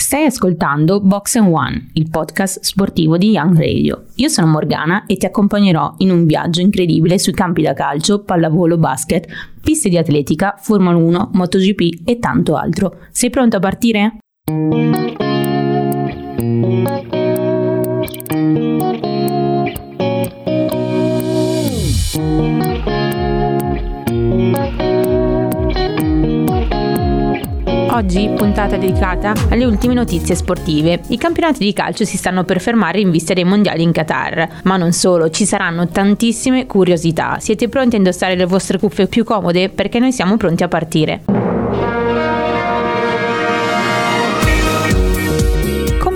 Stai ascoltando Box One, il podcast sportivo di Young Radio. Io sono Morgana e ti accompagnerò in un viaggio incredibile sui campi da calcio, pallavolo, basket, piste di atletica, Formula 1, MotoGP e tanto altro. Sei pronto a partire? Oggi puntata dedicata alle ultime notizie sportive. I campionati di calcio si stanno per fermare in vista dei mondiali in Qatar, ma non solo, ci saranno tantissime curiosità. Siete pronti a indossare le vostre cuffie più comode? Perché noi siamo pronti a partire.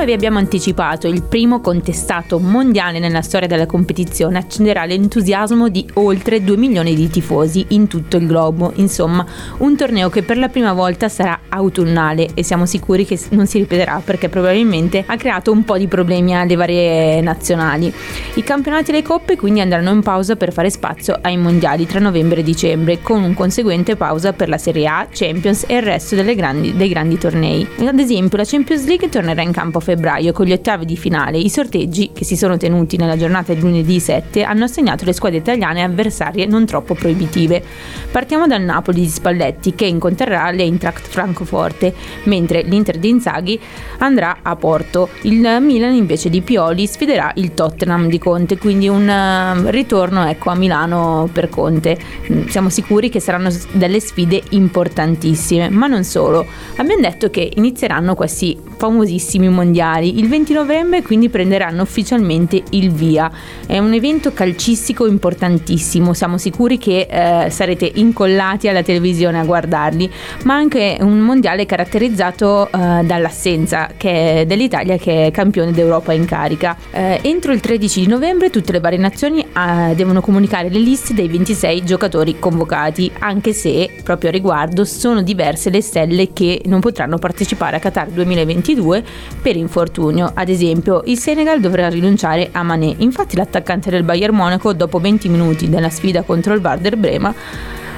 Come vi abbiamo anticipato, il primo contestato mondiale nella storia della competizione accenderà l'entusiasmo di oltre 2 milioni di tifosi in tutto il globo. Insomma, un torneo che per la prima volta sarà autunnale e siamo sicuri che non si ripeterà perché probabilmente ha creato un po' di problemi alle varie nazionali. I campionati e le coppe quindi andranno in pausa per fare spazio ai mondiali tra novembre e dicembre, con un conseguente pausa per la Serie A, Champions e il resto grandi, dei grandi tornei. Ad esempio, la Champions League tornerà in campo a febbraio febbraio con gli ottavi di finale. I sorteggi, che si sono tenuti nella giornata di lunedì 7, hanno assegnato le squadre italiane avversarie non troppo proibitive. Partiamo dal Napoli di Spalletti che incontrerà l'Eintracht Francoforte, mentre l'Inter di Inzaghi andrà a Porto. Il Milan invece di Pioli sfiderà il Tottenham di Conte, quindi un uh, ritorno ecco, a Milano per Conte. Mm, siamo sicuri che saranno delle sfide importantissime, ma non solo. Abbiamo detto che inizieranno questi famosissimi mondiali. Il 20 novembre quindi prenderanno ufficialmente il via. È un evento calcistico importantissimo, siamo sicuri che eh, sarete incollati alla televisione a guardarli, ma anche un mondiale caratterizzato eh, dall'assenza dell'Italia che è campione d'Europa in carica. Eh, entro il 13 di novembre tutte le varie nazioni eh, devono comunicare le liste dei 26 giocatori convocati, anche se proprio a riguardo sono diverse le stelle che non potranno partecipare a Qatar 2022 2022 per infortunio. Ad esempio, il Senegal dovrà rinunciare a Mané. Infatti l'attaccante del Bayern Monaco, dopo 20 minuti della sfida contro il Werder Brema,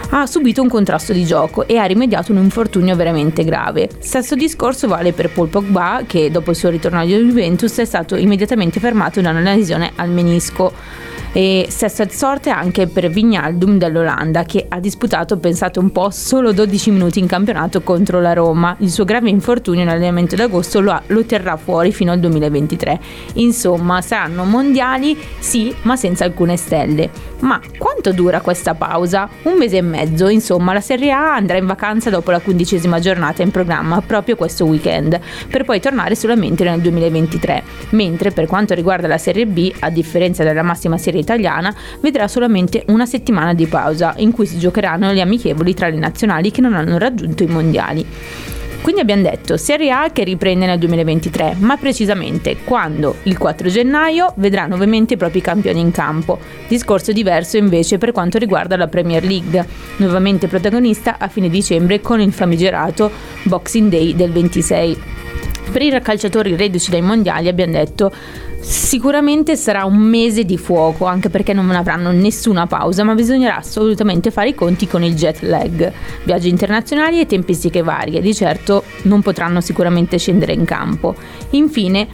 ha subito un contrasto di gioco e ha rimediato un infortunio veramente grave. Stesso discorso vale per Paul Pogba che dopo il suo ritorno alla Juventus è stato immediatamente fermato da una lesione al menisco. E stessa sorte anche per Vignaldum dell'Olanda che ha disputato, pensate un po', solo 12 minuti in campionato contro la Roma. Il suo grave infortunio nell'allenamento d'agosto lo, ha, lo terrà fuori fino al 2023. Insomma, saranno mondiali, sì, ma senza alcune stelle. Ma quanto dura questa pausa? Un mese e mezzo, insomma, la Serie A andrà in vacanza dopo la quindicesima giornata in programma proprio questo weekend, per poi tornare solamente nel 2023. Mentre per quanto riguarda la Serie B, a differenza della massima serie italiana vedrà solamente una settimana di pausa in cui si giocheranno le amichevoli tra le nazionali che non hanno raggiunto i mondiali. Quindi abbiamo detto Serie A che riprende nel 2023, ma precisamente quando il 4 gennaio vedrà nuovamente i propri campioni in campo. Discorso diverso invece per quanto riguarda la Premier League, nuovamente protagonista a fine dicembre con il famigerato Boxing Day del 26. Per i calciatori reduci dai mondiali abbiamo detto Sicuramente sarà un mese di fuoco, anche perché non avranno nessuna pausa, ma bisognerà assolutamente fare i conti con il jet lag. Viaggi internazionali e tempistiche varie, di certo non potranno sicuramente scendere in campo. Infine,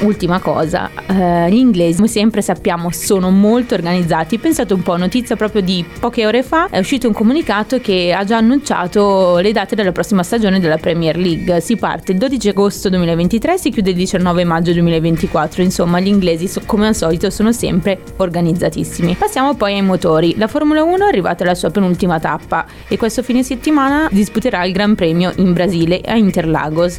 Ultima cosa, eh, gli inglesi come sempre sappiamo sono molto organizzati, pensate un po', notizia proprio di poche ore fa è uscito un comunicato che ha già annunciato le date della prossima stagione della Premier League, si parte il 12 agosto 2023 si chiude il 19 maggio 2024, insomma gli inglesi come al solito sono sempre organizzatissimi. Passiamo poi ai motori, la Formula 1 è arrivata alla sua penultima tappa e questo fine settimana disputerà il Gran Premio in Brasile a Interlagos.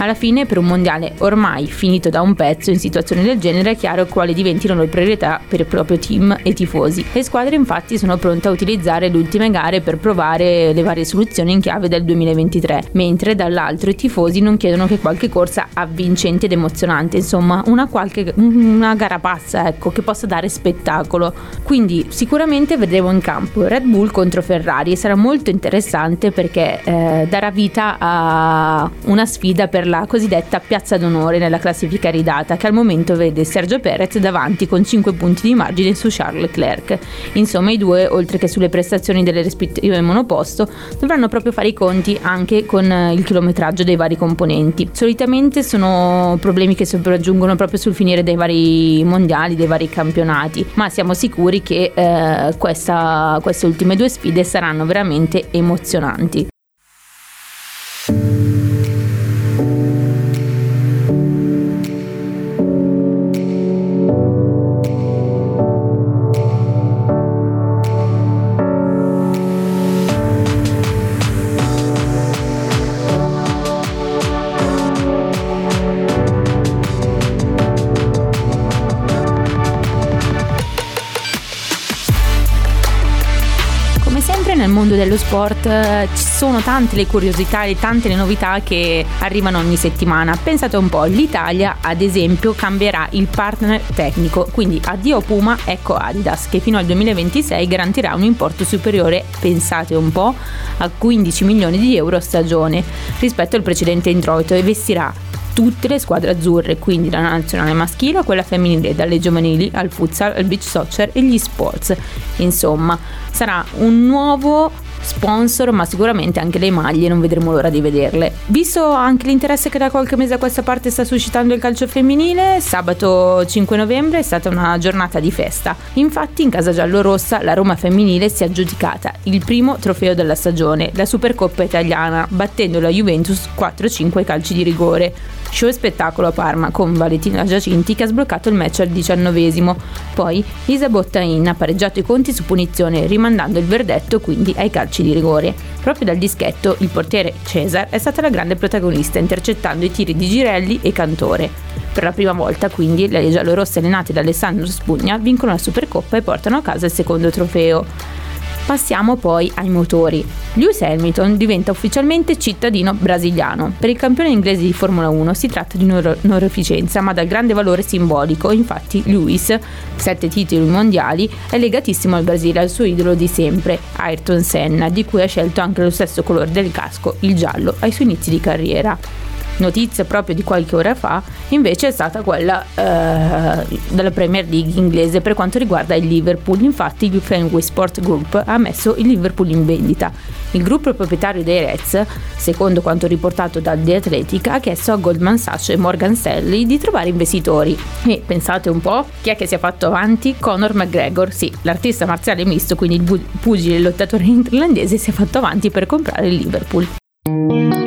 Alla fine per un mondiale ormai finito da un pezzo in situazioni del genere è chiaro quali diventino le priorità per il proprio team e tifosi. Le squadre infatti sono pronte a utilizzare le ultime gare per provare le varie soluzioni in chiave del 2023, mentre dall'altro i tifosi non chiedono che qualche corsa avvincente ed emozionante, insomma una, qualche, una gara passa ecco, che possa dare spettacolo. Quindi sicuramente vedremo in campo Red Bull contro Ferrari e sarà molto interessante perché eh, darà vita a una sfida per la cosiddetta piazza d'onore nella classifica ridata che al momento vede Sergio Perez davanti con 5 punti di margine su Charles Leclerc. Insomma i due, oltre che sulle prestazioni delle rispettive monoposto, dovranno proprio fare i conti anche con il chilometraggio dei vari componenti. Solitamente sono problemi che sopraggiungono proprio sul finire dei vari mondiali, dei vari campionati, ma siamo sicuri che eh, questa, queste ultime due sfide saranno veramente emozionanti. Dello sport eh, ci sono tante le curiosità e tante le novità che arrivano ogni settimana. Pensate un po', l'Italia ad esempio cambierà il partner tecnico, quindi addio Puma, ecco Adidas che fino al 2026 garantirà un importo superiore, pensate un po', a 15 milioni di euro a stagione rispetto al precedente introito e vestirà tutte le squadre azzurre, quindi la nazionale maschile a quella femminile, dalle giovanili al futsal, al beach soccer e gli sports. Insomma, sarà un nuovo sponsor, ma sicuramente anche le maglie, non vedremo l'ora di vederle. Visto anche l'interesse che da qualche mese a questa parte sta suscitando il calcio femminile, sabato 5 novembre è stata una giornata di festa. Infatti in casa giallorossa la Roma femminile si è aggiudicata il primo trofeo della stagione, la Supercoppa italiana, battendo la Juventus 4-5 calci di rigore. Show e spettacolo a Parma con Valentina Giacinti che ha sbloccato il match al diciannovesimo. Poi Isa Bottain ha pareggiato i conti su punizione rimandando il verdetto quindi ai calci di rigore. Proprio dal dischetto il portiere Cesar è stata la grande protagonista intercettando i tiri di Girelli e Cantore. Per la prima volta quindi le giallorosse allenate da Alessandro Spugna vincono la Supercoppa e portano a casa il secondo trofeo. Passiamo poi ai motori. Lewis Hamilton diventa ufficialmente cittadino brasiliano. Per il campione inglese di Formula 1 si tratta di un'onorificenza ma dal grande valore simbolico, infatti Lewis, sette titoli mondiali, è legatissimo al Brasile, al suo idolo di sempre, Ayrton Senna, di cui ha scelto anche lo stesso colore del casco, il giallo, ai suoi inizi di carriera notizia proprio di qualche ora fa invece è stata quella eh, della Premier League inglese per quanto riguarda il Liverpool. Infatti il Fenway Sport Group ha messo il Liverpool in vendita. Il gruppo proprietario dei Reds, secondo quanto riportato da The Athletic, ha chiesto a Goldman Sachs e Morgan Stanley di trovare investitori. E pensate un po', chi è che si è fatto avanti? Conor McGregor, sì, l'artista marziale misto, quindi il pugile e lottatore irlandese, si è fatto avanti per comprare il Liverpool.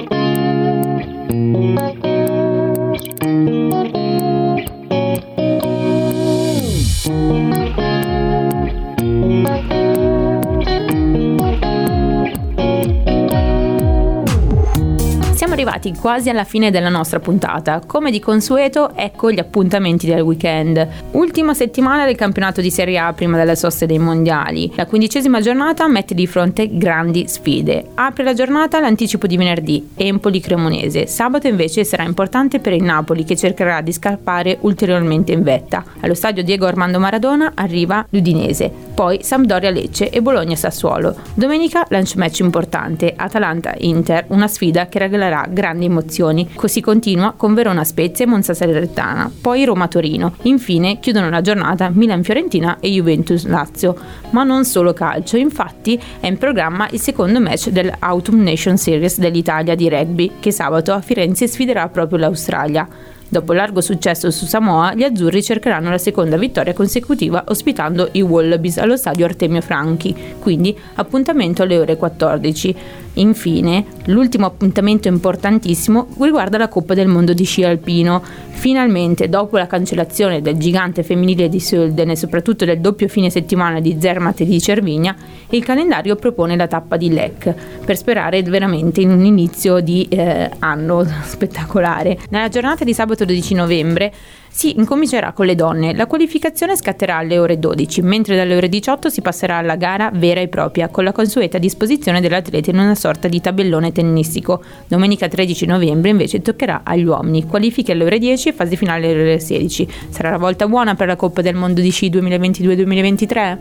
Arrivati quasi alla fine della nostra puntata. Come di consueto, ecco gli appuntamenti del weekend. Ultima settimana del campionato di Serie A prima delle soste dei mondiali. La quindicesima giornata mette di fronte grandi sfide. Apre la giornata l'anticipo di venerdì, Empoli-Cremonese. Sabato invece sarà importante per il Napoli che cercherà di scappare ulteriormente in vetta. Allo stadio Diego Armando Maradona arriva l'Udinese, poi Sampdoria-Lecce e Bologna-Sassuolo. Domenica lunch match importante, Atalanta-Inter, una sfida che regalerà grandi emozioni. Così continua con Verona Spezia e Monza Salernitana, poi Roma Torino. Infine chiudono la giornata Milan Fiorentina e Juventus Lazio. Ma non solo calcio, infatti è in programma il secondo match dell'Autumn Nation Series dell'Italia di rugby, che sabato a Firenze sfiderà proprio l'Australia. Dopo largo successo su Samoa, gli azzurri cercheranno la seconda vittoria consecutiva ospitando i Wallabies allo stadio Artemio Franchi, quindi appuntamento alle ore 14. Infine, l'ultimo appuntamento importantissimo riguarda la Coppa del Mondo di sci alpino. Finalmente, dopo la cancellazione del gigante femminile di Sölden e soprattutto del doppio fine settimana di Zermatt e di Cervigna, il calendario propone la tappa di Lec, per sperare veramente in un inizio di eh, anno spettacolare. Nella giornata di sabato 12 novembre si incomincerà con le donne. La qualificazione scatterà alle ore 12, mentre dalle ore 18 si passerà alla gara vera e propria, con la consueta disposizione dell'atleta in una sorta di tabellone tennistico. Domenica 13 novembre invece toccherà agli uomini. Qualifiche alle ore 10 e fase finale alle ore 16. Sarà la volta buona per la Coppa del Mondo di sci 2022-2023?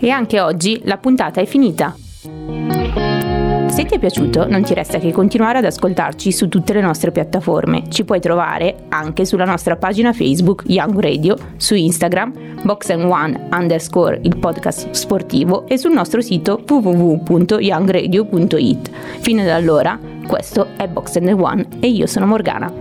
E anche oggi la puntata è finita. Se ti è piaciuto, non ti resta che continuare ad ascoltarci su tutte le nostre piattaforme. Ci puoi trovare anche sulla nostra pagina Facebook Young Radio, su Instagram Box One underscore il podcast sportivo e sul nostro sito www.youngradio.it. Fino ad allora, questo è Box One e io sono Morgana.